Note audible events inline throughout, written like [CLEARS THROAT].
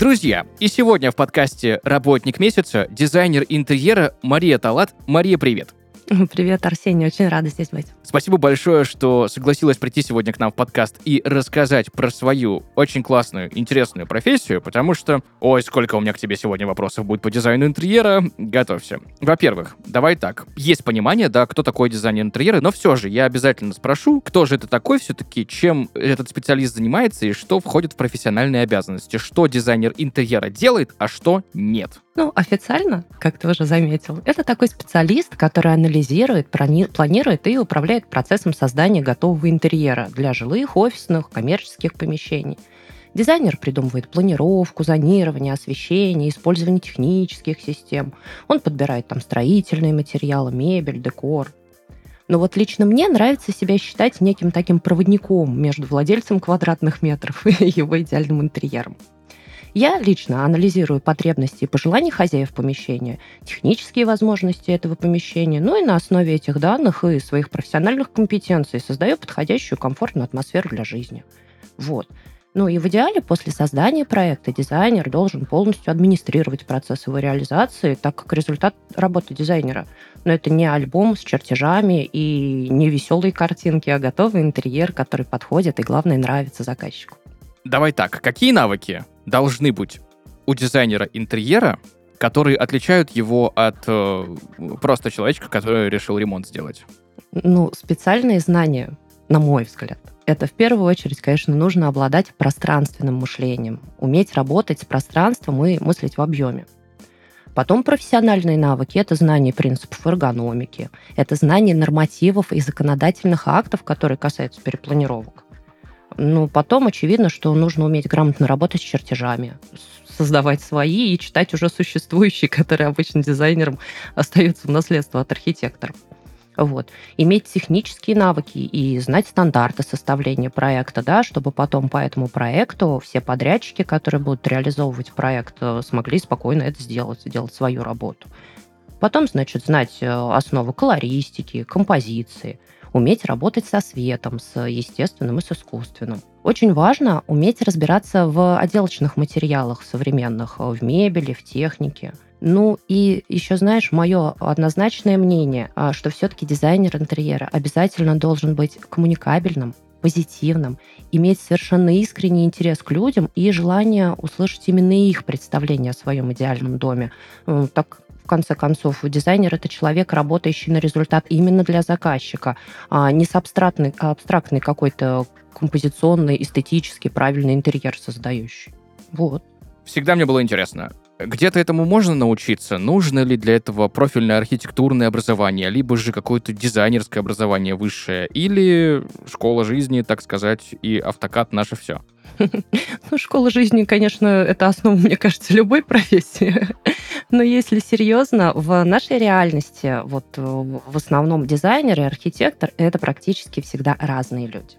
Друзья, и сегодня в подкасте «Работник месяца» дизайнер интерьера Мария Талат. Мария, привет! [LAUGHS] Привет, Арсений, очень рада здесь быть. Спасибо большое, что согласилась прийти сегодня к нам в подкаст и рассказать про свою очень классную, интересную профессию, потому что, ой, сколько у меня к тебе сегодня вопросов будет по дизайну интерьера, готовься. Во-первых, давай так, есть понимание, да, кто такой дизайнер интерьера, но все же я обязательно спрошу, кто же это такой все-таки, чем этот специалист занимается и что входит в профессиональные обязанности, что дизайнер интерьера делает, а что нет. Ну, официально, как ты уже заметил, это такой специалист, который анализирует, планирует и управляет процессом создания готового интерьера для жилых, офисных, коммерческих помещений. Дизайнер придумывает планировку, зонирование, освещение, использование технических систем. Он подбирает там строительные материалы, мебель, декор. Но вот лично мне нравится себя считать неким таким проводником между владельцем квадратных метров [LAUGHS] и его идеальным интерьером. Я лично анализирую потребности и пожелания хозяев помещения, технические возможности этого помещения, ну и на основе этих данных и своих профессиональных компетенций создаю подходящую комфортную атмосферу для жизни. Вот. Ну и в идеале после создания проекта дизайнер должен полностью администрировать процесс его реализации, так как результат работы дизайнера. Но это не альбом с чертежами и не веселые картинки, а готовый интерьер, который подходит и, главное, нравится заказчику. Давай так, какие навыки должны быть у дизайнера интерьера, которые отличают его от э, просто человечка, который решил ремонт сделать? Ну, специальные знания, на мой взгляд, это в первую очередь, конечно, нужно обладать пространственным мышлением, уметь работать с пространством и мыслить в объеме. Потом профессиональные навыки – это знание принципов эргономики, это знание нормативов и законодательных актов, которые касаются перепланировок. Ну, потом очевидно, что нужно уметь грамотно работать с чертежами, создавать свои и читать уже существующие, [LAUGHS] которые обычно дизайнерам остаются в наследство от архитекторов. Вот. Иметь технические навыки и знать стандарты составления проекта, да, чтобы потом по этому проекту все подрядчики, которые будут реализовывать проект, э, смогли спокойно это сделать, сделать свою работу. Потом, значит, знать э, основы колористики, композиции – уметь работать со светом, с естественным и с искусственным. Очень важно уметь разбираться в отделочных материалах современных, в мебели, в технике. Ну и еще, знаешь, мое однозначное мнение, а, что все-таки дизайнер интерьера обязательно должен быть коммуникабельным, позитивным, иметь совершенно искренний интерес к людям и желание услышать именно их представление о своем идеальном доме. Так конце концов, дизайнер — это человек, работающий на результат именно для заказчика, а не с абстрактный, а абстрактный какой-то композиционный, эстетически правильный интерьер создающий. Вот. Всегда мне было интересно, где-то этому можно научиться? Нужно ли для этого профильное архитектурное образование, либо же какое-то дизайнерское образование высшее, или школа жизни, так сказать, и автокад наше все? [LAUGHS] Ну, школа жизни, конечно, это основа, мне кажется, любой профессии. [LAUGHS] Но если серьезно, в нашей реальности вот э, в основном дизайнер и архитектор — это практически всегда разные люди.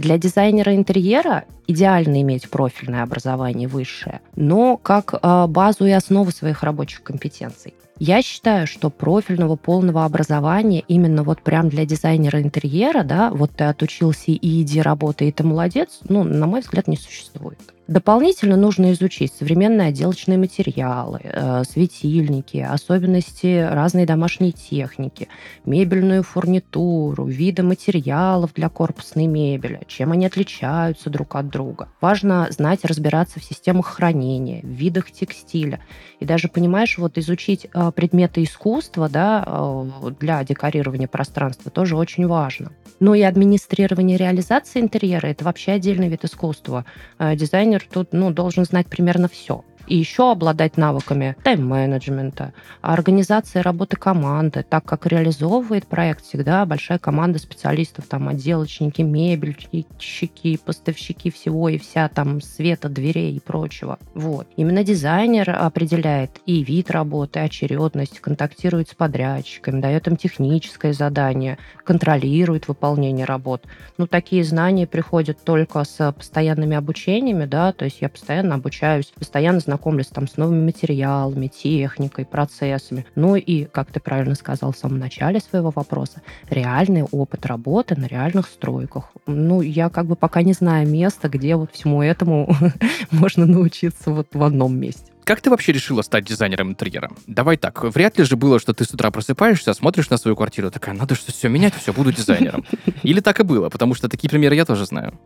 Для дизайнера интерьера идеально иметь профильное образование высшее, но как э, базу и основу своих рабочих компетенций. Я считаю, что профильного полного образования именно вот прям для дизайнера интерьера, да, вот ты отучился и иди работай, и ты молодец, ну, на мой взгляд, не существует. Дополнительно нужно изучить современные отделочные материалы, э, светильники, особенности разной домашней техники, мебельную фурнитуру, виды материалов для корпусной мебели, чем они отличаются друг от друга. Важно знать, разбираться в системах хранения, в видах текстиля. И даже, понимаешь, вот изучить э, предметы искусства да, э, для декорирования пространства тоже очень важно. Ну и администрирование реализации интерьера – это вообще отдельный вид искусства. Дизайнер тут ну, должен знать примерно все. И еще обладать навыками тайм-менеджмента, организации работы команды, так как реализовывает проект всегда большая команда специалистов, там отделочники, мебельщики, поставщики всего и вся там света, дверей и прочего. Вот. Именно дизайнер определяет и вид работы, очередность, контактирует с подрядчиками, дает им техническое задание, контролирует выполнение работ. Ну, такие знания приходят только с постоянными обучениями, да, то есть я постоянно обучаюсь, постоянно знакомлюсь там с новыми материалами, техникой, процессами. Ну и, как ты правильно сказал в самом начале своего вопроса, реальный опыт работы на реальных стройках. Ну, я как бы пока не знаю места, где вот всему этому [LAUGHS] можно научиться вот в одном месте. Как ты вообще решила стать дизайнером интерьера? Давай так, вряд ли же было, что ты с утра просыпаешься, смотришь на свою квартиру, такая, надо что все менять, все, буду дизайнером. [LAUGHS] Или так и было, потому что такие примеры я тоже знаю.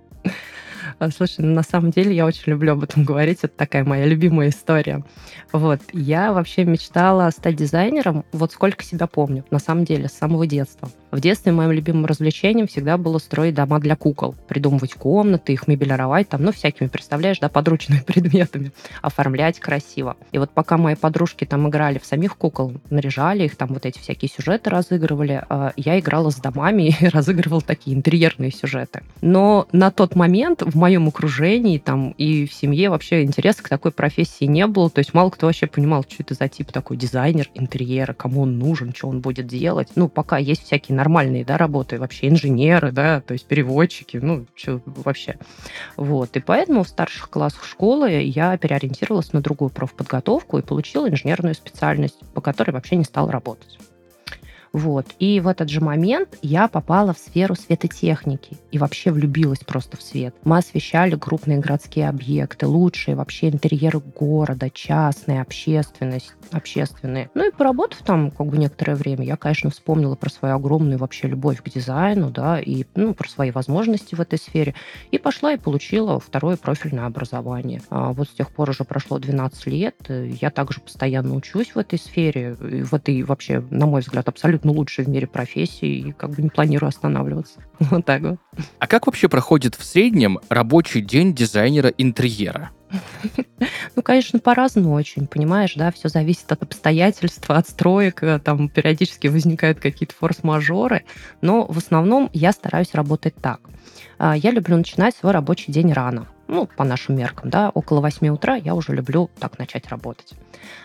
А, слушай, ну, на самом деле я очень люблю об этом [LAUGHS] говорить. Это такая моя любимая история. Вот. Я вообще мечтала стать дизайнером, вот сколько себя помню, на самом деле, с самого детства. В детстве моим любимым развлечением всегда было строить дома для кукол, придумывать комнаты, их мебелировать, там, ну, всякими, представляешь, да, подручными [LAUGHS] предметами, оформлять красиво. И вот пока мои подружки там играли в самих кукол, наряжали их, там вот эти всякие сюжеты разыгрывали, а, я играла с домами [LAUGHS] и разыгрывала такие интерьерные сюжеты. Но на тот момент в моем окружении там и в семье вообще интереса к такой профессии не было, то есть мало кто вообще понимал, что это за тип такой дизайнер интерьера, кому он нужен, что он будет делать. Ну, пока есть всякие нормальные, да, работы, вообще инженеры, да, то есть переводчики, ну, что вообще. Вот, и поэтому в старших классах школы я переориентировалась на другую профподготовку и получила инженерную специальность, по которой вообще не стала работать. Вот. И в этот же момент я попала в сферу светотехники и вообще влюбилась просто в свет. Мы освещали крупные городские объекты, лучшие вообще интерьеры города, частные, общественность, общественные. Ну и поработав там как бы некоторое время, я, конечно, вспомнила про свою огромную вообще любовь к дизайну, да, и ну, про свои возможности в этой сфере. И пошла и получила второе профильное образование. А вот с тех пор уже прошло 12 лет. Я также постоянно учусь в этой сфере, в этой вообще, на мой взгляд, абсолютно абсолютно лучшей в мире профессии и как бы не планирую останавливаться. [LAUGHS] Вот так вот. А как вообще проходит в среднем рабочий день дизайнера интерьера? Ну, конечно, по-разному очень, понимаешь, да, все зависит от обстоятельств, от строек, э, там периодически возникают какие-то форс-мажоры, но в основном я стараюсь работать так. А, я люблю начинать свой рабочий день рано ну, по нашим меркам, да, около 8 утра я уже люблю так начать работать.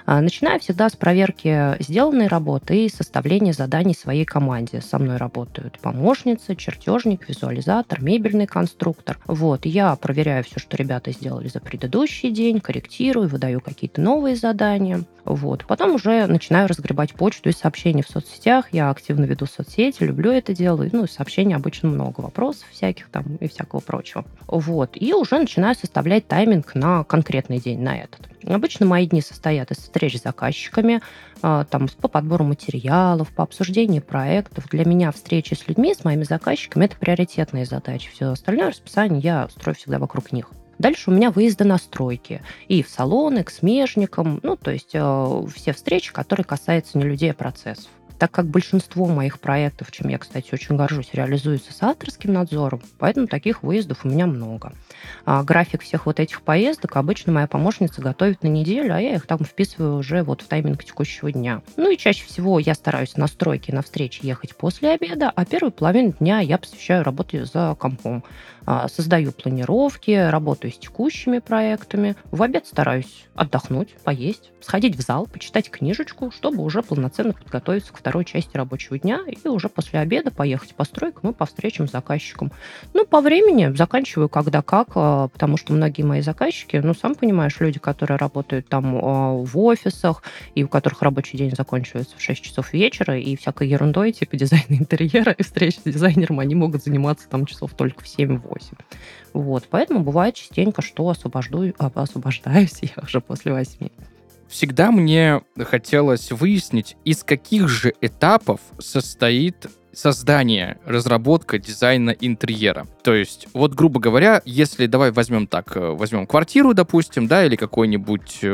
А, начинаю всегда с проверки сделанной работы и составления заданий своей команде. Со мной работают помощницы, чертежник, визуализатор, мебельный конструктор. Вот, я проверяю все, что ребята сделали за предыдущий день, корректирую, выдаю какие-то новые задания. Вот. Потом уже начинаю разгребать почту и сообщения в соцсетях. Я активно веду соцсети, люблю это дело. Ну, и сообщений обычно много, вопросов всяких там и всякого прочего. Вот. И уже начинаю составлять тайминг на конкретный день, на этот. Обычно мои дни состоят из встреч с заказчиками, а, там, по подбору материалов, по обсуждению проектов. Для меня встречи с людьми, с моими заказчиками – это приоритетные задачи. Все остальное расписание я строю всегда вокруг них. Дальше у меня выезды на стройки. И в салоны, к смежникам. Ну, то есть э, все встречи, которые касаются не людей, а процессов. Так как большинство моих проектов, чем я, кстати, очень горжусь, реализуются с авторским надзором, поэтому таких выездов у меня много. А график всех вот этих поездок обычно моя помощница готовит на неделю, а я их там вписываю уже вот в тайминг текущего дня. Ну и чаще всего я стараюсь на стройки, на встречи ехать после обеда, а первую половину дня я посвящаю работе за компом. А, создаю планировки, работаю с текущими проектами. В обед стараюсь отдохнуть, поесть, сходить в зал, почитать книжечку, чтобы уже полноценно подготовиться к второй части рабочего дня и уже после обеда поехать по стройкам и по встречам с заказчиком. Ну, по времени заканчиваю когда как, а, потому что многие мои заказчики, ну, сам понимаешь, люди, которые работают там а, в офисах и у которых рабочий день заканчивается в 6 часов вечера и всякой ерундой, типа дизайна интерьера и встреч с дизайнером, они могут заниматься там часов только в 7-8. 8. Вот, поэтому бывает частенько, что освобожду, а, освобождаюсь [LAUGHS] я уже после 8. Всегда мне хотелось выяснить, из каких же этапов состоит создание, разработка дизайна интерьера. То есть, вот, грубо говоря, если давай возьмем так, э, возьмем квартиру, допустим, да, или какую-нибудь э,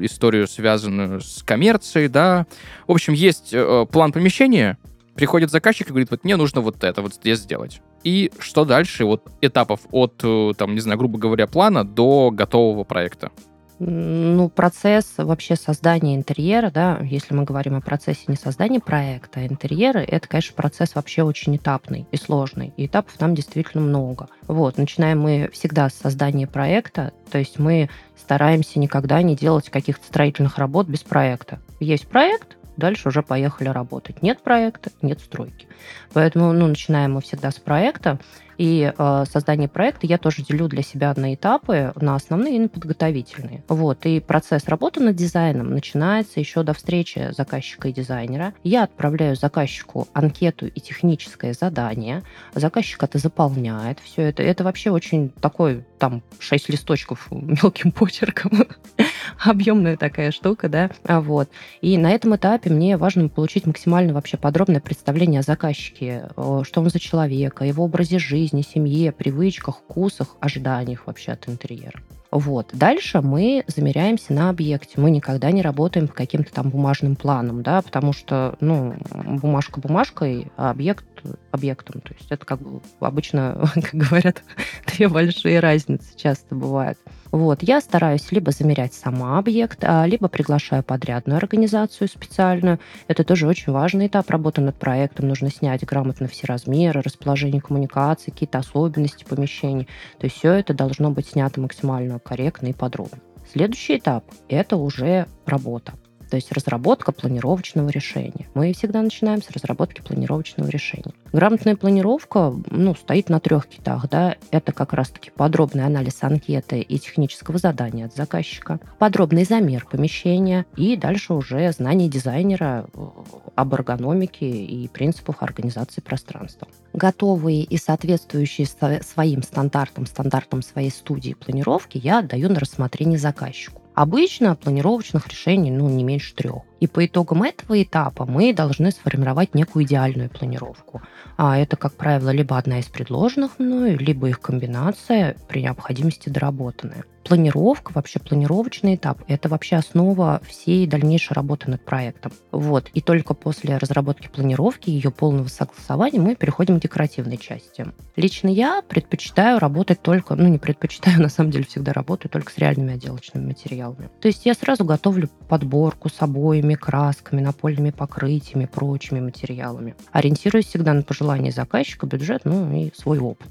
историю, связанную с коммерцией, да. В общем, есть э, план помещения, приходит заказчик и говорит, вот мне нужно вот это вот здесь сделать. И что дальше? Вот этапов от, э, там, не знаю, грубо говоря, плана до готового проекта. Ну, процесс вообще создания интерьера, да, если мы говорим о процессе не создания проекта, а интерьера, это, конечно, процесс вообще очень этапный и сложный. И этапов там действительно много. Вот, начинаем мы всегда с создания проекта, то есть мы стараемся никогда не делать каких-то строительных работ без проекта. Есть проект, дальше уже поехали работать. Нет проекта, нет стройки. Поэтому ну, начинаем мы всегда с проекта. И э, создание проекта я тоже делю для себя на этапы, на основные и на подготовительные. Вот. И процесс работы над дизайном начинается еще до встречи заказчика и дизайнера. Я отправляю заказчику анкету и техническое задание. Заказчик это заполняет. Все это. Это вообще очень такой, там, 6 листочков [LAUGHS] мелким почерком. [LAUGHS] Объемная такая штука, да. Вот. И на этом этапе мне важно получить максимально вообще подробное представление о заказчике, что он за человек, о его образе жизни, жизни, семье, привычках, вкусах, ожиданиях вообще от интерьера. Вот. Дальше мы замеряемся на объекте. Мы никогда не работаем по каким-то там бумажным планам, да, потому что, ну, бумажка бумажкой, а объект объектом. То есть это как бы обычно, [LAUGHS] как говорят, [LAUGHS] две большие разницы часто бывают. Вот, я стараюсь либо замерять сама объект, а, либо приглашаю подрядную организацию специальную. Это тоже очень важный этап работы над проектом. Нужно снять грамотно все размеры, расположение коммуникаций, какие-то особенности помещений. То есть все это должно быть снято максимально корректно и подробно. Следующий этап – это уже работа то есть разработка планировочного решения. Мы всегда начинаем с разработки планировочного решения. Грамотная планировка ну, стоит на трех китах. Да? Это как раз-таки подробный анализ анкеты и технического задания от заказчика, подробный замер помещения и дальше уже знание дизайнера э, об эргономике и принципах организации пространства. Готовые и соответствующие своим стандартам, стандартам своей студии планировки я отдаю на рассмотрение заказчику. Обычно планировочных решений ну, не меньше трех. И по итогам этого этапа мы должны сформировать некую идеальную планировку. А это, как правило, либо одна из предложенных мною, либо их комбинация, при необходимости доработанная. Планировка, вообще планировочный этап, это вообще основа всей дальнейшей работы над проектом. Вот. И только после разработки планировки, ее полного согласования мы переходим к декоративной части. Лично я предпочитаю работать только, ну не предпочитаю, [LAUGHS] на самом деле всегда работаю только с реальными отделочными материалами. То есть я сразу готовлю подборку с обоями, красками, напольными покрытиями, прочими материалами. Ориентируюсь всегда на пожелания заказчика, бюджет, ну и свой опыт.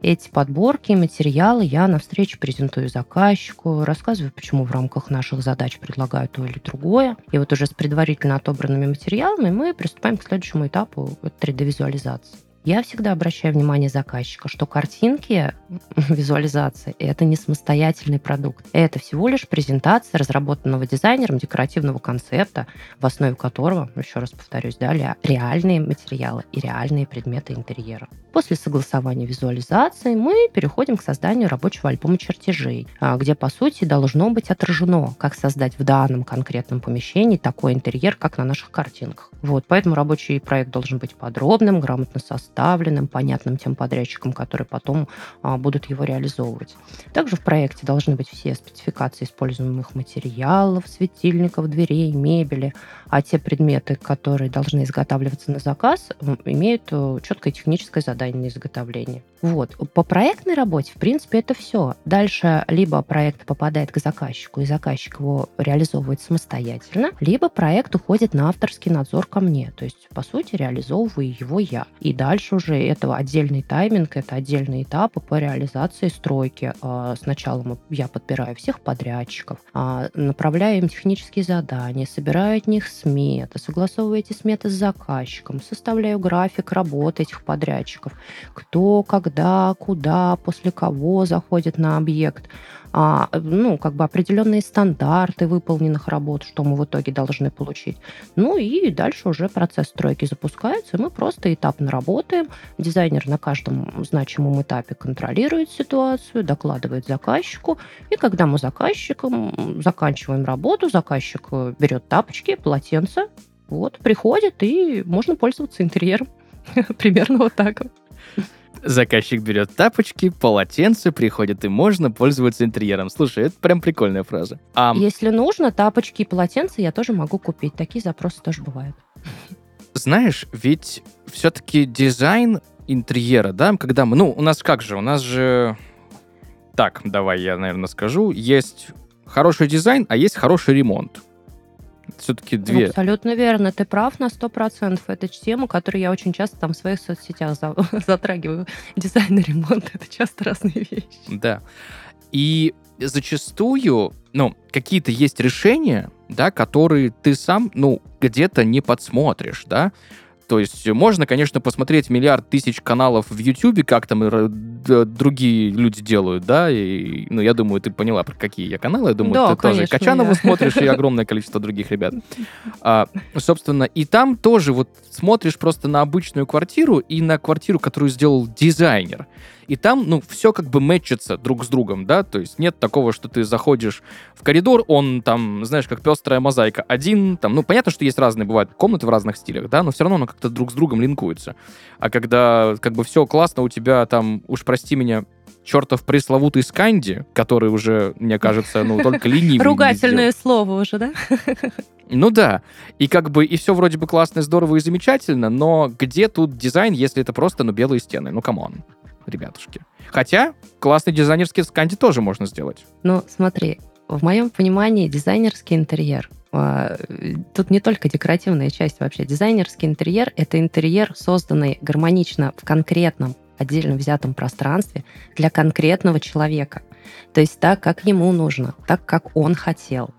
Эти подборки, материалы я на встрече презентую заказчику, рассказываю, почему в рамках наших задач предлагаю то или другое. И вот уже с предварительно отобранными материалами мы приступаем к следующему этапу 3D-визуализации. Я всегда обращаю внимание заказчика, что картинки [LAUGHS] визуализации – это не самостоятельный продукт. Это всего лишь презентация разработанного дизайнером декоративного концепта, в основе которого, еще раз повторюсь, да, реальные материалы и реальные предметы интерьера. После согласования визуализации мы переходим к созданию рабочего альбома чертежей, а, где, по сути, должно быть отражено, как создать в данном конкретном помещении такой интерьер, как на наших картинках. Вот, поэтому рабочий проект должен быть подробным, грамотно составленным, составленным, понятным тем подрядчикам, которые потом а, будут его реализовывать. Также в проекте должны быть все спецификации используемых материалов, светильников, дверей, мебели, а те предметы, которые должны изготавливаться на заказ, имеют э, четкое техническое задание на изготовление. Вот. По проектной работе, в принципе, это все. Дальше либо проект попадает к заказчику, и заказчик его реализовывает самостоятельно, либо проект уходит на авторский надзор ко мне. То есть, по сути, реализовываю его я. И дальше уже это отдельный тайминг, это отдельные этапы по реализации стройки. А, сначала я подбираю всех подрядчиков, а, направляю им технические задания, собираю от них сметы, согласовываю эти сметы с заказчиком, составляю график работы этих подрядчиков, кто когда, куда, после кого заходит на объект, а, ну, как бы определенные стандарты выполненных работ, что мы в итоге должны получить. Ну и дальше уже процесс стройки запускается, и мы просто этапно работаем. Дизайнер на каждом значимом этапе контролирует ситуацию, докладывает заказчику, и когда мы заказчиком заканчиваем работу, заказчик э, берет тапочки, полотенце, вот, приходит, и можно пользоваться интерьером. [LAUGHS] Примерно вот так. Заказчик берет тапочки, полотенце, приходит и можно пользоваться интерьером. Слушай, это прям прикольная фраза. А... Если нужно, тапочки и полотенце я тоже могу купить. Такие запросы тоже бывают. Знаешь, ведь все-таки дизайн интерьера, да, когда мы... Ну, у нас как же? У нас же... Так, давай я, наверное, скажу. Есть хороший дизайн, а есть хороший ремонт. Все-таки две. Ну, абсолютно верно. Ты прав на сто процентов. Это тема, которую я очень часто там в своих соцсетях за- [LAUGHS] затрагиваю. Дизайн и ремонт — это часто разные вещи. Да. И зачастую, ну, какие-то есть решения, да, которые ты сам, ну, где-то не подсмотришь, да. То есть можно, конечно, посмотреть миллиард тысяч каналов в Ютубе, как там другие люди делают, да, и, ну, я думаю, ты поняла, про какие я каналы, я думаю, Да, ты тоже конечно, Качанову я. смотришь, и огромное количество других ребят. А, собственно, и там тоже вот смотришь просто на обычную квартиру и на квартиру, которую сделал дизайнер. И там, ну, все как бы мэчится друг с другом, да, то есть нет такого, что ты заходишь в коридор, он там, знаешь, как пестрая мозаика, один, там, ну, понятно, что есть разные, бывают комнаты в разных стилях, да, но все равно оно как-то друг с другом линкуется. А когда как бы все классно, у тебя там, уж прости меня, чертов пресловутый Сканди, который уже, мне кажется, ну, только [LAUGHS] ленивый. Ругательное слово уже, да? [LAUGHS] ну да. И как бы, и все вроде бы классно, здорово и замечательно, но где тут дизайн, если это просто, ну, белые стены? Ну, come on, ребятушки. Хотя, классный дизайнерский сканди тоже можно сделать. Ну, смотри, в моем понимании дизайнерский интерьер а, Тут не только декоративная часть вообще. Дизайнерский интерьер — это интерьер, созданный гармонично в конкретном отдельно взятом пространстве для конкретного человека. То есть так, как ему нужно, так, как он хотел.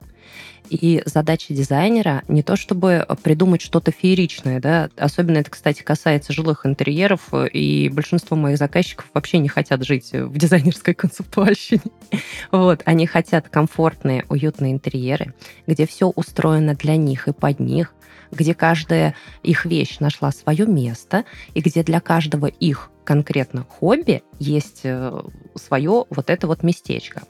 И задача дизайнера не то, чтобы придумать что-то фееричное, да, особенно это, кстати, касается жилых интерьеров, и большинство моих заказчиков вообще не хотят жить в дизайнерской концептуальщине. [LAUGHS] Вот, они хотят комфортные, уютные интерьеры, где все устроено для них и под них, где каждая их вещь нашла свое место, и где для каждого их конкретно хобби есть свое вот это вот местечко.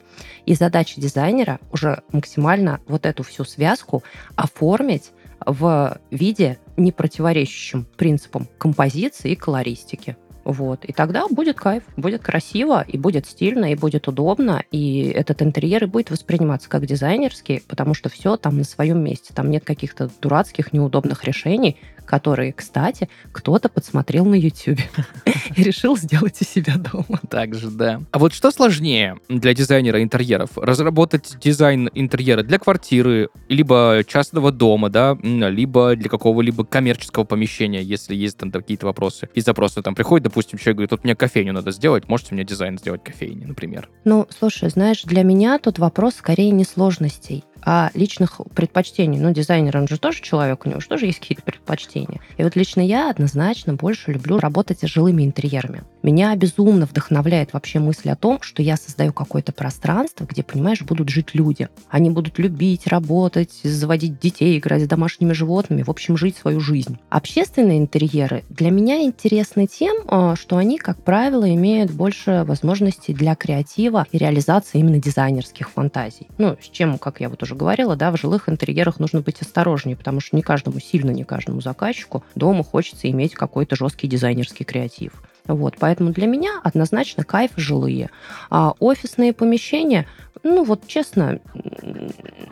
И задача дизайнера уже максимально вот эту всю связку оформить в виде, не противоречащем принципам композиции и колористики. Вот. И тогда будет кайф, будет красиво, и будет стильно, и будет удобно, и этот интерьер и будет восприниматься как дизайнерский, потому что все там на своем месте. Там нет каких-то дурацких, неудобных решений, которые, кстати, кто-то подсмотрел на YouTube [LAUGHS] и решил сделать у себя дома. Так же, да. А вот что сложнее для дизайнера интерьеров? Разработать дизайн интерьера для квартиры, либо частного дома, да, либо для какого-либо коммерческого помещения, если есть там какие-то вопросы. И запросы там приходят, допустим, человек говорит, вот мне кофейню надо сделать, можете мне дизайн сделать кофейни, например? Ну, слушай, знаешь, для меня тут вопрос скорее не сложностей, а личных предпочтений. Ну, дизайнер, он же тоже человек, у него же тоже есть какие-то предпочтения. И вот лично я однозначно больше люблю работать с жилыми интерьерами. Меня безумно вдохновляет вообще мысль о том, что я создаю какое-то пространство, где, понимаешь, будут жить люди. Они будут любить, работать, заводить детей, играть с домашними животными, в общем, жить свою жизнь. Общественные интерьеры для меня интересны тем, что они, как правило, имеют больше возможностей для креатива и реализации именно дизайнерских фантазий. Ну, с чем, как я вот уже говорила, да, в жилых интерьерах нужно быть осторожнее, потому что не каждому, сильно не каждому заказчику дома хочется иметь какой-то жесткий дизайнерский креатив. Вот, поэтому для меня однозначно кайф жилые. А офисные помещения, ну вот честно,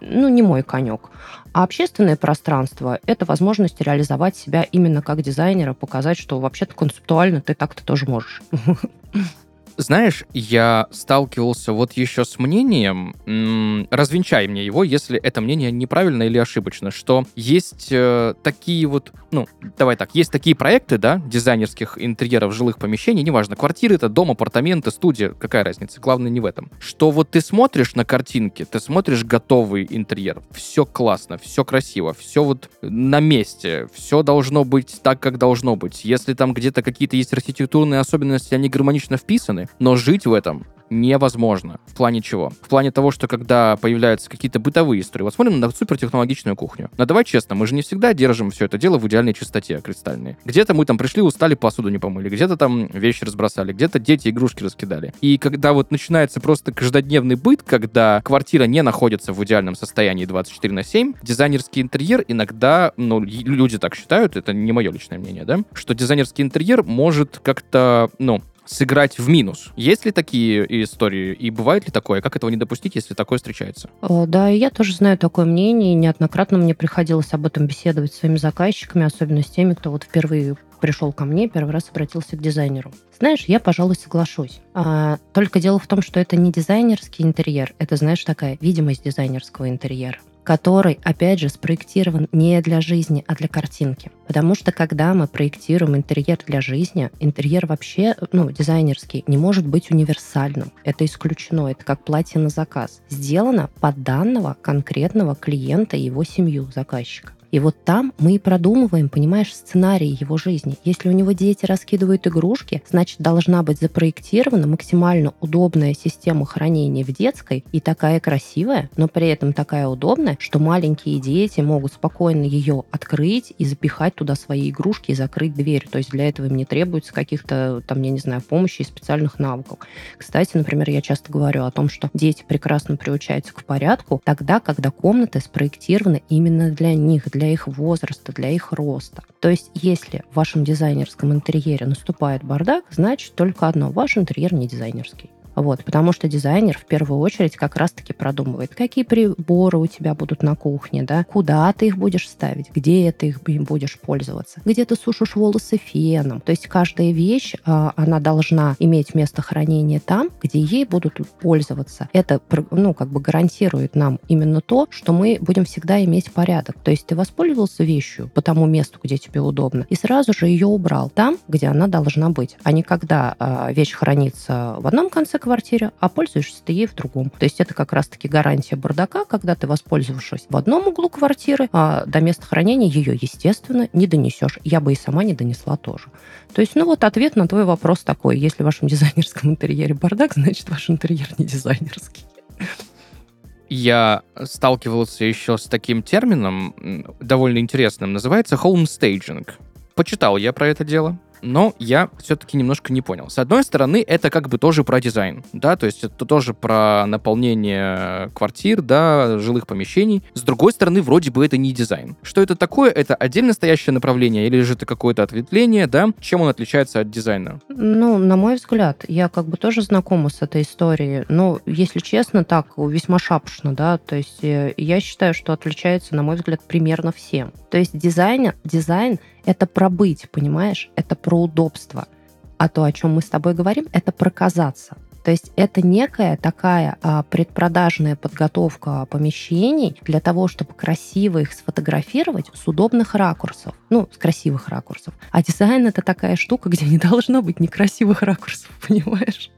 ну не мой конек. А общественное пространство – это возможность реализовать себя именно как дизайнера, показать, что вообще-то концептуально ты так-то тоже можешь. [LAUGHS] Знаешь, я сталкивался вот еще с мнением, развенчай мне его, если это мнение неправильно или ошибочно, что есть э, такие вот, ну, давай так, есть такие проекты, да, дизайнерских интерьеров жилых помещений, неважно, квартиры это, дом, апартаменты, студия, какая разница, главное не в этом. Что вот ты смотришь на картинки, ты смотришь готовый интерьер, все классно, все красиво, все вот на месте, все должно быть так, как должно быть. Если там где-то какие-то есть архитектурные особенности, они гармонично вписаны, но жить в этом невозможно. В плане чего? В плане того, что когда появляются какие-то бытовые истории, вот смотрим на супертехнологичную кухню. Но давай честно, мы же не всегда держим все это дело в идеальной чистоте кристальной. Где-то мы там пришли, устали, посуду не помыли, где-то там вещи разбросали, где-то дети игрушки раскидали. И когда вот начинается просто каждодневный быт, когда квартира не находится в идеальном состоянии 24 на 7, дизайнерский интерьер иногда, ну, люди так считают, это не мое личное мнение, да, что дизайнерский интерьер может как-то, ну, сыграть в минус. Есть ли такие истории и бывает ли такое? Как этого не допустить, если такое встречается? О, да, я тоже знаю такое мнение, неоднократно мне приходилось об этом беседовать с своими заказчиками, особенно с теми, кто вот впервые пришел ко мне, первый раз обратился к дизайнеру. Знаешь, я, пожалуй, соглашусь. А, только дело в том, что это не дизайнерский интерьер, это, знаешь, такая видимость дизайнерского интерьера который, опять же, спроектирован не для жизни, а для картинки. Потому что когда мы проектируем интерьер для жизни, интерьер вообще, ну, дизайнерский, не может быть универсальным. Это исключено, это как платье на заказ. Сделано под данного конкретного клиента и его семью, заказчика. И вот там мы и продумываем, понимаешь, сценарий его жизни. Если у него дети раскидывают игрушки, значит, должна быть запроектирована максимально удобная система хранения в детской и такая красивая, но при этом такая удобная, что маленькие дети могут спокойно ее открыть и запихать туда свои игрушки и закрыть дверь. То есть для этого им не требуется каких-то, там, я не знаю, помощи и специальных навыков. Кстати, например, я часто говорю о том, что дети прекрасно приучаются к порядку тогда, когда комнаты спроектированы именно для них, для их возраста, для их роста. То есть, если в вашем дизайнерском интерьере наступает бардак, значит только одно, ваш интерьер не дизайнерский. Вот, потому что дизайнер в первую очередь как раз-таки продумывает, какие приборы у тебя будут на кухне, да, куда ты их будешь ставить, где ты их будешь пользоваться, где ты сушишь волосы феном. То есть каждая вещь, а, она должна иметь место хранения там, где ей будут пользоваться. Это, ну, как бы гарантирует нам именно то, что мы будем всегда иметь порядок. То есть ты воспользовался вещью по тому месту, где тебе удобно, и сразу же ее убрал там, где она должна быть, а не когда э, вещь хранится в одном конце квартире, а пользуешься ты ей в другом. То есть это как раз-таки гарантия бардака, когда ты, воспользовавшись в одном углу квартиры, а до места хранения ее, естественно, не донесешь. Я бы и сама не донесла тоже. То есть, ну вот ответ на твой вопрос такой. Если в вашем [LAUGHS] дизайнерском интерьере бардак, значит, ваш интерьер не дизайнерский. Я сталкивался еще с таким термином, довольно интересным, называется homestaging. Почитал я про это дело, но я все-таки немножко не понял. С одной стороны, это как бы тоже про дизайн, да, то есть это тоже про наполнение квартир, да, жилых помещений. С другой стороны, вроде бы это не дизайн. Что это такое? Это отдельно стоящее направление или же это какое-то ответвление, да? Чем он отличается от дизайна? Ну, на мой взгляд, я как бы тоже знакома с этой историей, но, если честно, так, весьма шапошно, да, то есть э, я считаю, что отличается, на мой взгляд, примерно всем. То есть дизайн, дизайн это про быть, понимаешь? Это про удобство. А то, о чем мы с тобой говорим, это про казаться. То есть это некая такая а, предпродажная подготовка помещений для того, чтобы красиво их сфотографировать с удобных ракурсов. Ну, с красивых ракурсов. А дизайн это такая штука, где не должно быть некрасивых ракурсов, [LAUGHS] понимаешь?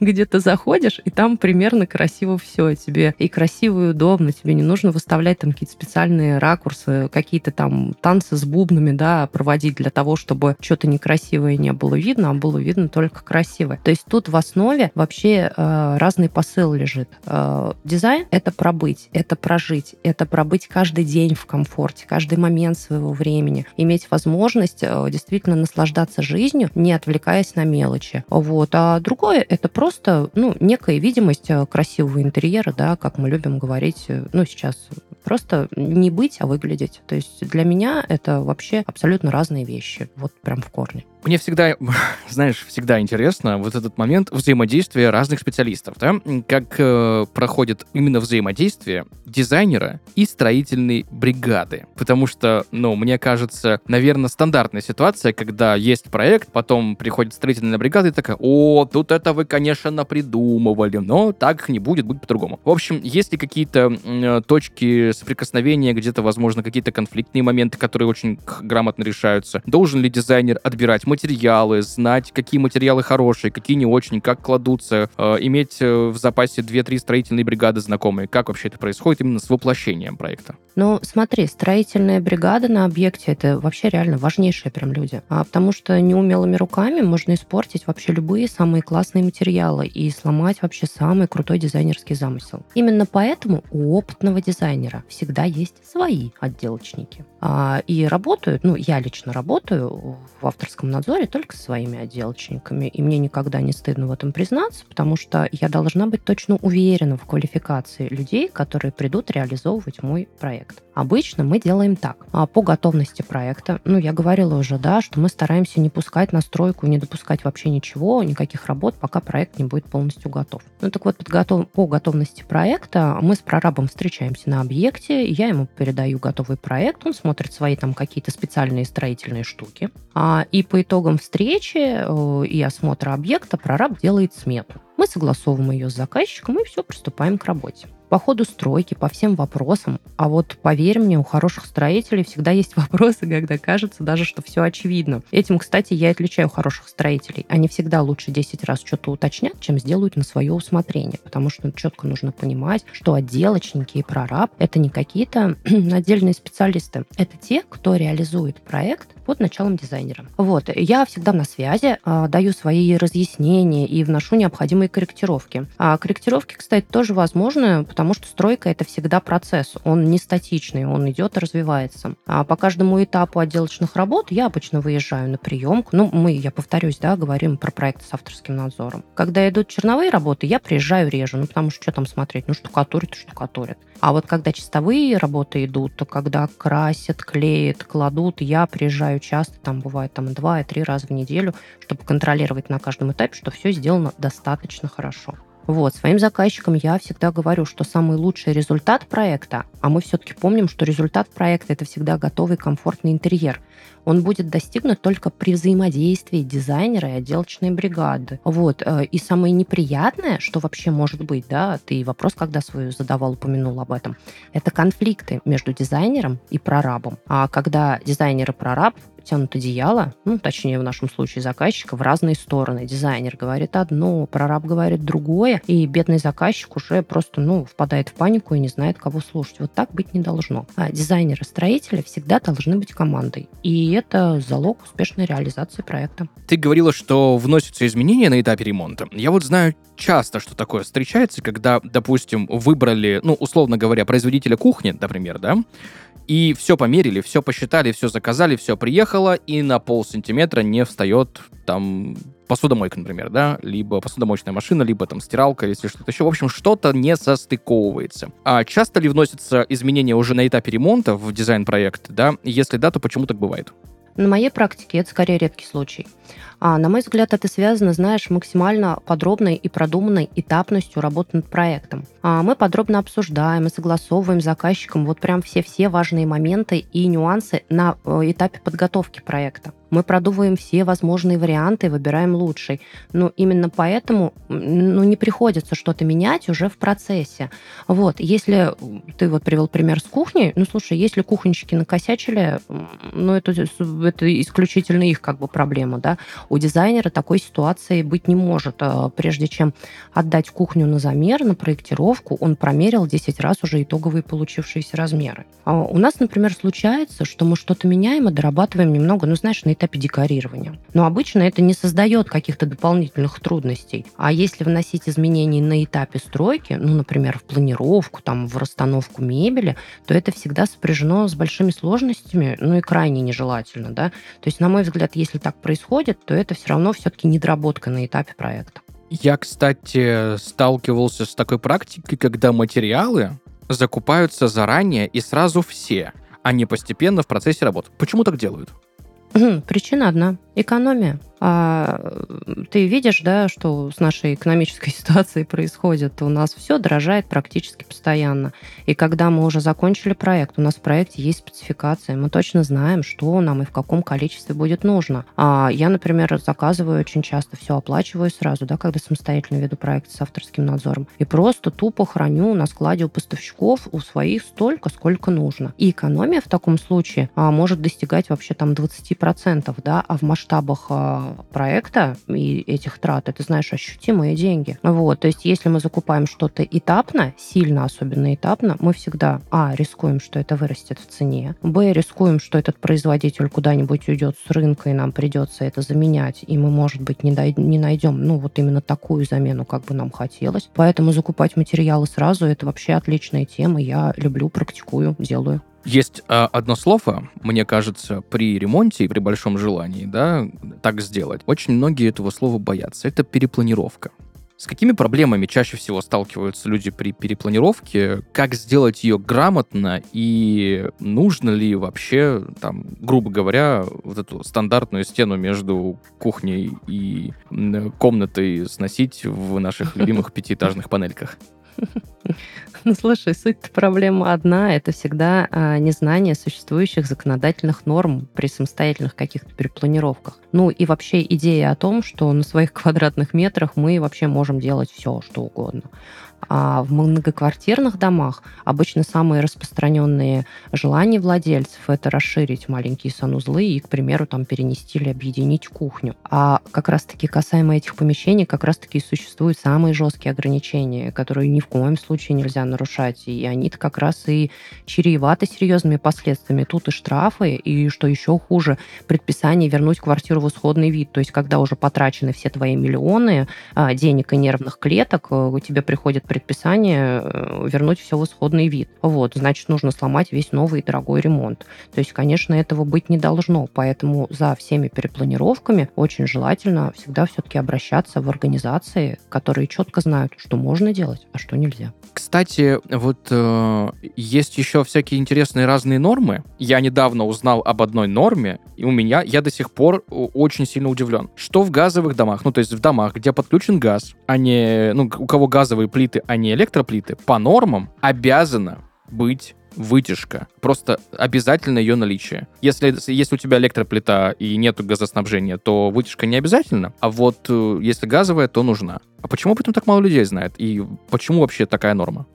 где ты заходишь, и там примерно красиво все. Тебе и красиво, и удобно. Тебе не нужно выставлять там какие-то специальные ракурсы, какие-то там танцы с бубнами, да, проводить для того, чтобы что-то некрасивое не было видно, а было видно только красивое. То есть тут в основе вообще э, разный посыл лежит. Э, дизайн — это пробыть, это прожить, это пробыть каждый день в комфорте, каждый момент своего времени, иметь возможность э, действительно наслаждаться жизнью, не отвлекаясь на мелочи. Вот. А другое это просто, ну, некая видимость э, красивого интерьера, да, как мы любим говорить, э, ну, сейчас просто не быть, а выглядеть. То есть для меня это вообще абсолютно разные вещи, вот прям в корне. Мне всегда, [LAUGHS] знаешь, всегда интересно вот этот момент взаимодействия разных специалистов, да? Как э, проходит именно взаимодействие дизайнера и строительной бригады. Потому что, ну, мне кажется, наверное, стандартная ситуация, когда есть проект, потом приходит строительная бригада и такая, о, тут это вы, конечно, придумывали, но так не будет, будет по-другому. В общем, есть ли какие-то э, точки соприкосновения, где-то, возможно, какие-то конфликтные моменты, которые очень грамотно решаются? Должен ли дизайнер отбирать материалы, знать, какие материалы хорошие, какие не очень, как кладутся, э, иметь э, в запасе 2-3 строительные бригады знакомые. Как вообще это происходит именно с воплощением проекта? Ну, смотри, строительная бригада на объекте — это вообще реально важнейшие прям люди. А потому что неумелыми руками можно испортить вообще любые самые классные материалы и сломать вообще самый крутой дизайнерский замысел. Именно поэтому у опытного дизайнера всегда есть свои отделочники. А, и работают, ну, я лично работаю в авторском надзоре только со своими отделочниками, и мне никогда не стыдно в этом признаться, потому что я должна быть точно уверена в квалификации людей, которые придут реализовывать мой проект. проект. Обычно мы делаем так. А по готовности проекта, ну, я говорила уже, да, что мы стараемся не пускать на стройку, не допускать вообще ничего, никаких работ, пока проект не будет полностью готов. Ну, так вот, подготов... по готовности проекта мы с прорабом встречаемся на объекте, я ему передаю готовый проект, он смотрит свои там какие-то специальные строительные штуки, а, и по итогам встречи э, и осмотра объекта прораб делает смету. Мы согласовываем ее с заказчиком и все, приступаем к работе по ходу стройки, по всем вопросам. А вот поверь мне, у хороших строителей всегда есть [LAUGHS] вопросы, когда кажется даже, что все очевидно. Этим, кстати, я отличаю хороших строителей. Они всегда лучше 10 раз что-то уточнят, чем сделают на свое усмотрение, потому что четко нужно понимать, что отделочники и прораб — это не какие-то [CLEARS THROAT] отдельные специалисты. Это те, кто реализует проект под началом дизайнера. Вот, я всегда на связи, а, даю свои разъяснения и вношу необходимые корректировки. А корректировки, кстати, тоже возможны, потому что стройка это всегда процесс, он не статичный, он идет и развивается. А по каждому этапу отделочных работ я обычно выезжаю на приемку. Ну, мы, я повторюсь, да, говорим про проект с авторским надзором. Когда идут черновые работы, я приезжаю реже, ну, потому что что там смотреть, ну, штукатурит, штукатурит. А вот когда чистовые работы идут, то когда красят, клеят, кладут, я приезжаю часто, там бывает там два и три раза в неделю, чтобы контролировать на каждом этапе, что все сделано достаточно хорошо. Вот, своим заказчикам я всегда говорю, что самый лучший результат проекта, а мы все-таки помним, что результат проекта это всегда готовый комфортный интерьер, он будет достигнут только при взаимодействии дизайнера и отделочной бригады. Вот. Э, и самое неприятное, что вообще может быть, да, ты вопрос, когда свою задавал, упомянул об этом, это конфликты между дизайнером и прорабом. А когда дизайнер и прораб тянут одеяло, ну, точнее, в нашем случае заказчика, в разные стороны. Дизайнер говорит одно, прораб говорит другое, и бедный заказчик уже просто, ну, впадает в панику и не знает, кого слушать. Вот так быть не должно. А дизайнеры-строители всегда должны быть командой. И это залог успешной реализации проекта. Ты говорила, что вносятся изменения на этапе ремонта. Я вот знаю часто, что такое встречается, когда, допустим, выбрали, ну, условно говоря, производителя кухни, например, да, и все померили, все посчитали, все заказали, все приехало, и на пол сантиметра не встает там посудомойка, например, да, либо посудомоечная машина, либо там стиралка, или что-то еще. В общем, что-то не состыковывается. А часто ли вносятся изменения уже на этапе ремонта в дизайн-проект, да? Если да, то почему так бывает? На моей практике это скорее редкий случай. А, на мой взгляд, это связано, знаешь, максимально подробной и продуманной этапностью работы над проектом. А, мы подробно обсуждаем и согласовываем с заказчиком вот прям все-все важные моменты и нюансы на э, этапе подготовки проекта. Мы продумываем все возможные варианты выбираем лучший. Но именно поэтому ну, не приходится что-то менять уже в процессе. Вот, если ты вот привел пример с кухней, ну, слушай, если кухонщики накосячили, ну, это, это исключительно их как бы проблема, да. У дизайнера такой ситуации быть не может. А, прежде чем отдать кухню на замер, на проектировку, он промерил 10 раз уже итоговые получившиеся размеры. А у нас, например, случается, что мы что-то меняем и дорабатываем немного, ну, знаешь, на этапе декорирования. Но обычно это не создает каких-то дополнительных трудностей. А если вносить изменения на этапе стройки, ну, например, в планировку, там, в расстановку мебели, то это всегда сопряжено с большими сложностями, ну и крайне нежелательно, да. То есть, на мой взгляд, если так происходит, то это все равно все-таки недоработка на этапе проекта. Я, кстати, сталкивался с такой практикой, когда материалы закупаются заранее и сразу все, а не постепенно в процессе работы. Почему так делают? Причина одна – экономия. А ты видишь, да, что с нашей экономической [LAUGHS] ситуацией происходит? У нас все дорожает практически постоянно. И когда мы уже закончили проект, у нас в проекте есть спецификация, мы точно знаем, что нам и в каком количестве будет нужно. А я, например, заказываю очень часто, все оплачиваю сразу, да, когда самостоятельно веду проект с авторским надзором. И просто тупо храню на складе у поставщиков, у своих столько, сколько нужно. И экономия в таком случае а, может достигать вообще там 20%, да, а в масштабах а, проекта и этих трат, это, знаешь, ощутимые деньги. Вот, то есть если мы закупаем что-то этапно, сильно особенно этапно, мы всегда, а, рискуем, что это вырастет в цене, б, рискуем, что этот производитель куда-нибудь уйдет с рынка, и нам придется это заменять, и мы, может быть, не, дай, не найдем, ну, вот именно такую замену, как бы нам хотелось. Поэтому закупать материалы сразу, это вообще отличная тема, я люблю, практикую, делаю. Есть э, одно слово, мне кажется, при ремонте и при большом желании, да, так сделать. Очень многие этого слова боятся. Это перепланировка. С какими проблемами чаще всего сталкиваются люди при перепланировке? Как сделать ее грамотно? И нужно ли вообще, там, грубо говоря, вот эту стандартную стену между кухней и комнатой сносить в наших любимых [LAUGHS] пятиэтажных панельках? Ну, слушай, суть проблемы одна. Это всегда а, незнание существующих законодательных норм при самостоятельных каких-то перепланировках. Ну и вообще идея о том, что на своих [LAUGHS] квадратных метрах мы вообще можем делать все, что угодно. А в многоквартирных домах обычно самые распространенные желания владельцев это расширить маленькие санузлы и, к примеру, там перенести или объединить кухню. А как раз-таки касаемо этих помещений, как раз-таки существуют самые жесткие ограничения, которые ни в коем случае нельзя нарушать. И они-то как раз и чреваты серьезными последствиями. Тут и штрафы, и, что еще хуже, предписание вернуть квартиру в исходный вид. То есть, когда уже потрачены все твои миллионы а, денег и нервных клеток, э, тебе приходит предписание э, вернуть все в исходный вид. Вот, значит, нужно сломать весь новый и дорогой ремонт. То есть, конечно, этого быть не должно. Поэтому за всеми перепланировками очень желательно всегда все-таки обращаться в организации, которые четко знают, что можно делать, а что нельзя. Кстати, вот э, есть еще всякие интересные разные нормы. Я недавно узнал об одной норме, и у меня я до сих пор очень сильно удивлен. Что в газовых домах, ну то есть в домах, где подключен газ, а не, ну у кого газовые плиты плиты, а не электроплиты, по нормам обязана быть вытяжка. Просто обязательно ее наличие. Если, если у тебя электроплита и нету газоснабжения, то вытяжка не обязательно. А вот э, если газовая, то нужна. А почему об этом так мало людей знает? И почему вообще такая норма?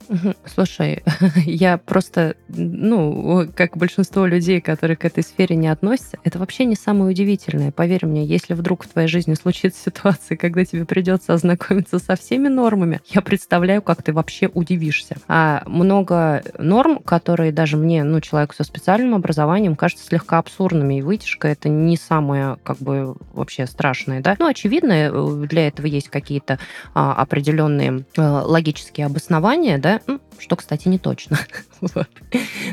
Слушай, [LAUGHS] я просто, ну, как большинство людей, которые к этой сфере не относятся, это вообще не самое удивительное. Поверь мне, если вдруг в твоей жизни случится ситуация, [LAUGHS] когда тебе придется ознакомиться со всеми нормами, я представляю, как ты вообще удивишься. А много норм, которые даже мне, ну, человеку со специальным образованием, кажутся слегка абсурдными, и вытяжка это не самое, как бы, вообще страшное, да? Ну, очевидно, э, для этого есть какие-то а, определенные а, логические обоснования, да, что, кстати, не точно. [LAUGHS]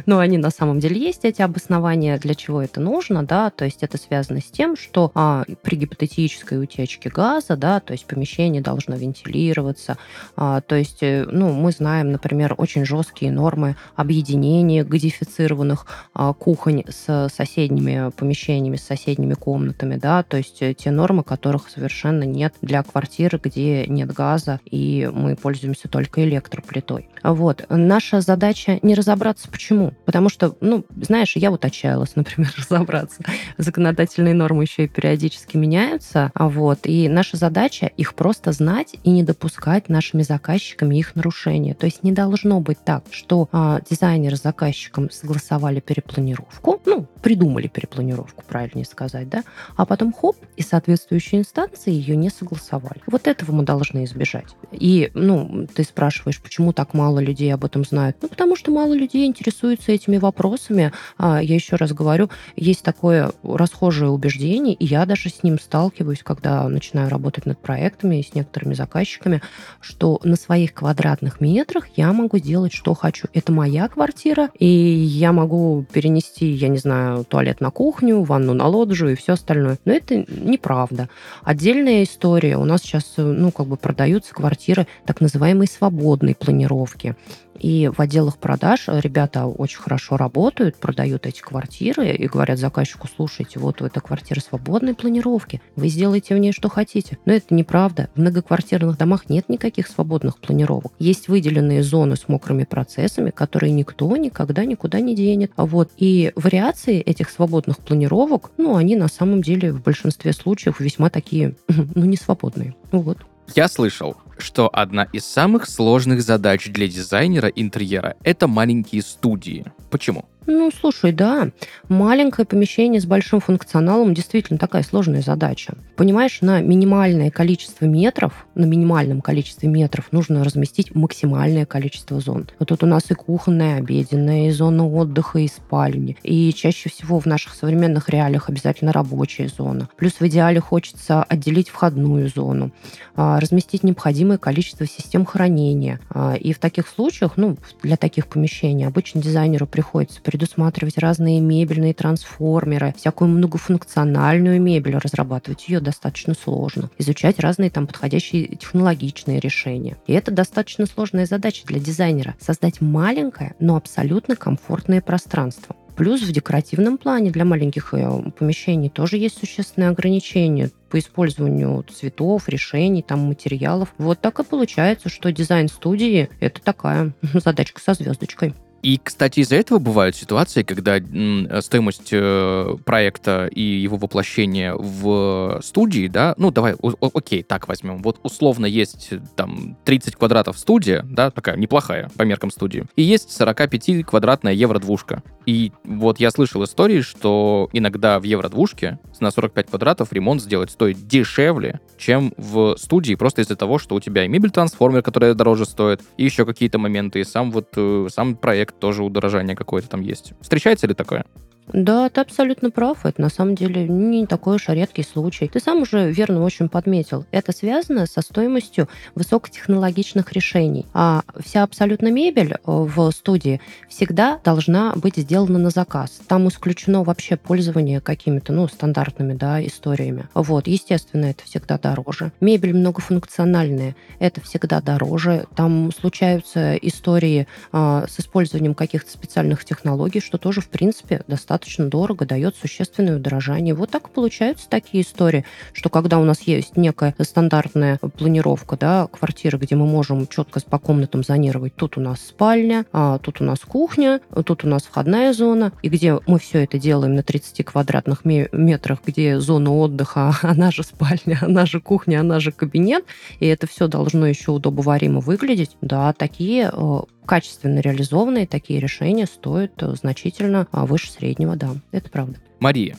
Но они на самом деле есть, эти обоснования, для чего это нужно, да, то есть это связано с тем, что а, при гипотетической утечке газа, да, то есть помещение должно вентилироваться, а, то есть, э, ну, мы знаем, например, очень жесткие нормы объединения гадифицированных а, кухонь с соседними помещениями, с соседними комнатами, да, то есть э, те нормы, которых совершенно нет для квартиры, где нет газа, и мы пользуемся только электроплитой. Вот. Наша задача не разобраться, почему. Потому что, ну, знаешь, я вот отчаялась, [LAUGHS] например, разобраться. Законодательные нормы еще и периодически меняются. А вот. И наша задача их просто знать и не допускать нашими заказчиками их нарушения. То есть не должно быть так, что а, дизайнеры с заказчиком согласовали перепланировку, ну, придумали перепланировку, правильнее сказать, да, а потом хоп, и соответствующие инстанции ее не согласовали. Вот этого мы должны избежать. И, ну, ты спрашиваешь, почему так мало людей об этом знают? Ну, потому что мало людей интересуются этими вопросами. А, я еще раз говорю, есть такое расхожее убеждение, и я даже с ним сталкиваюсь, когда начинаю работать над проектами и с некоторыми заказчиками, что на своих квадратных метрах я могу делать, что хочу. Это моя квартира, и я могу перенести, я не знаю, туалет на кухню, ванну на лоджию и все остальное. Но это неправда. Отдельная история. У нас сейчас, ну, как бы продаются квартиры так называемой свободной планировки. И в отделах продаж ребята очень хорошо работают, продают эти квартиры и говорят заказчику, слушайте, вот эта квартира свободной планировки, вы сделаете в ней что хотите. Но это неправда. В многоквартирных домах нет никаких свободных планировок. Есть выделенные зоны с мокрыми процессами, которые никто никогда никуда не денет. А вот. И вариации этих свободных планировок, ну, они на самом деле в большинстве случаев весьма такие, [LAUGHS] ну, не свободные. Ну вот. Я слышал, что одна из самых сложных задач для дизайнера интерьера — это маленькие студии. Почему? Ну, слушай, да, маленькое помещение с большим функционалом действительно такая сложная задача. Понимаешь, на минимальное количество метров, на минимальном количестве метров нужно разместить максимальное количество зон. Вот тут у нас и кухонная, и обеденная, и зона отдыха, и спальни. И чаще всего в наших современных реалиях обязательно рабочая зона. Плюс в идеале хочется отделить входную зону, а, разместить необходимое количество систем хранения. А, и в таких случаях, ну, для таких помещений обычно дизайнеру приходится предусматривать разные мебельные трансформеры, всякую многофункциональную мебель, разрабатывать ее достаточно сложно. Изучать разные там подходящие технологичные решения. И это достаточно сложная задача для дизайнера. Создать маленькое, но абсолютно комфортное пространство. Плюс в декоративном плане для маленьких э, помещений тоже есть существенные ограничения по использованию цветов, решений, там, материалов. Вот так и получается, что дизайн студии – это такая [LAUGHS] задачка со звездочкой. И, кстати, из-за этого бывают ситуации, когда стоимость э, проекта и его воплощение в студии, да, ну, давай, окей, так возьмем. Вот условно есть там 30 квадратов студия, да, такая неплохая по меркам студии, и есть 45-квадратная евро-двушка. И вот я слышал истории, что иногда в евро-двушке на 45 квадратов ремонт сделать стоит дешевле, чем в студии, просто из-за того, что у тебя и мебель-трансформер, которая дороже стоит, и еще какие-то моменты, и сам вот э, сам проект тоже удорожание какое-то там есть. Встречается ли такое? Да, ты абсолютно прав. Это на самом деле не такой уж редкий случай. Ты сам уже верно очень подметил. Это связано со стоимостью высокотехнологичных решений. А вся абсолютно мебель э, в студии всегда должна быть сделана на заказ. Там исключено вообще пользование какими-то, ну, стандартными, да, историями. Вот, естественно, это всегда дороже. Мебель многофункциональная, это всегда дороже. Там случаются истории а, с использованием каких-то специальных технологий, что тоже, в принципе, достаточно достаточно дорого, дает существенное удорожание. Вот так получаются такие истории, что когда у нас есть некая стандартная планировка да, квартиры, где мы можем четко по комнатам зонировать, тут у нас спальня, а тут у нас кухня, тут у нас входная зона, и где мы все это делаем на 30 квадратных метрах, где зона отдыха, [LAUGHS] она же спальня, она же кухня, она же кабинет, и это все должно еще удобоваримо выглядеть. Да, такие э, качественно реализованные такие решения стоят э, значительно а, выше среднего, да, это правда. Мария,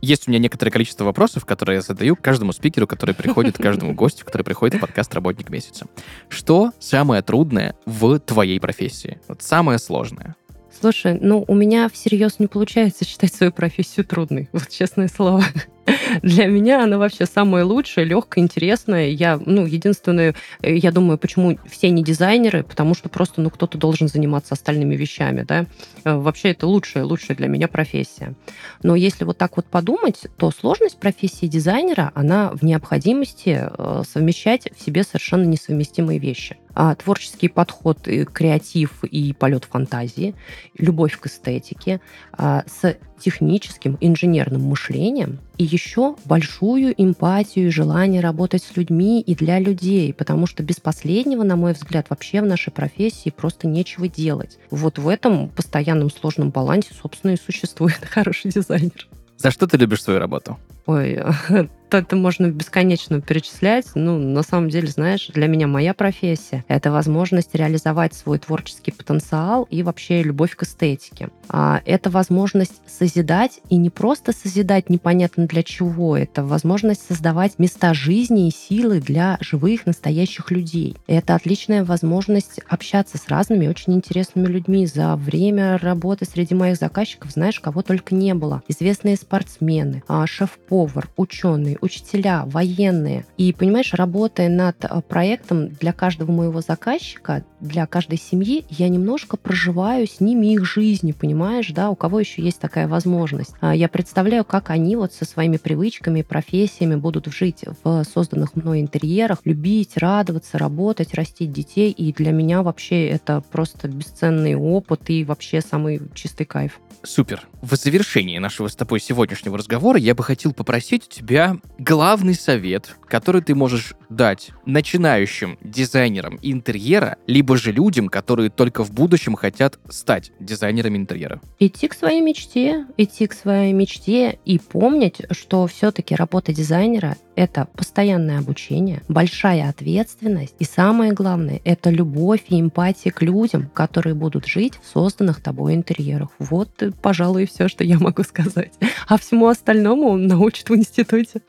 есть у меня некоторое количество вопросов, которые я задаю каждому спикеру, который приходит, [LAUGHS] каждому гостю, который приходит в подкаст «Работник месяца». Что самое трудное в твоей профессии? Вот самое сложное? Слушай, ну, у меня всерьез не получается [LAUGHS] считать свою профессию трудной, вот честное слово. [LAUGHS] Для меня она вообще самая лучшая, легкая, интересная. Я, ну, единственное, э, я думаю, почему все не дизайнеры, потому что просто, ну, кто-то должен заниматься остальными вещами, да. Э, вообще это лучшая, лучшая для меня профессия. Но если вот так вот подумать, то сложность профессии дизайнера, она в необходимости э, совмещать в себе совершенно несовместимые вещи. А творческий подход, и креатив и полет фантазии, любовь к эстетике, а, с техническим, инженерным мышлением и еще большую эмпатию и желание работать с людьми и для людей, потому что без последнего, на мой взгляд, вообще в нашей профессии просто нечего делать. Вот в этом постоянном сложном балансе, собственно, и существует [LAUGHS] хороший дизайнер. За что ты любишь свою работу? Ой, [LAUGHS] это можно бесконечно перечислять. Ну, на самом деле, знаешь, для меня моя профессия — это возможность реализовать свой творческий потенциал и вообще любовь к эстетике. А это возможность созидать, и не просто созидать непонятно для чего, это возможность создавать места жизни и силы для живых, настоящих людей. Это отличная возможность общаться с разными очень интересными людьми. За время работы среди моих заказчиков, знаешь, кого только не было. Известные спортсмены, а, шеф-повар, ученые, учителя, военные. И, понимаешь, работая над а, проектом для каждого моего заказчика, для каждой семьи, я немножко проживаю с ними их жизни, понимаешь, да, у кого еще есть такая возможность. А, я представляю, как они вот со своими привычками, профессиями будут жить в созданных мной интерьерах, любить, радоваться, работать, растить детей. И для меня вообще это просто бесценный опыт и вообще самый чистый кайф. Супер. В завершении нашего с тобой сегодняшнего разговора я бы хотел попросить у тебя главный совет, который ты можешь дать начинающим дизайнерам интерьера, либо же людям, которые только в будущем хотят стать дизайнерами интерьера. Идти к своей мечте, идти к своей мечте и помнить, что все-таки работа дизайнера это постоянное обучение, большая ответственность и самое главное, это любовь и эмпатия к людям, которые будут жить в созданных тобой интерьерах. Вот, пожалуй, все, что я могу сказать. А всему остальному научат в институте.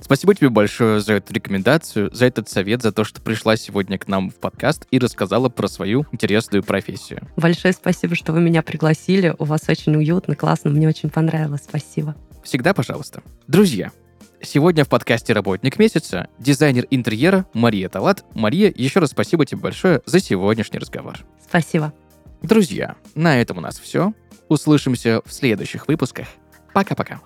Спасибо тебе большое за эту рекомендацию, за этот совет, за то, что пришла сегодня к нам в подкаст и рассказала про свою интересную профессию. Большое спасибо, что вы меня пригласили. У вас очень уютно, классно, мне очень понравилось. Спасибо. Всегда пожалуйста. Друзья, Сегодня в подкасте «Работник месяца» дизайнер интерьера Мария Талат. Мария, еще раз спасибо тебе большое за сегодняшний разговор. Спасибо. Друзья, на этом у нас все. Услышимся в следующих выпусках. Пока-пока.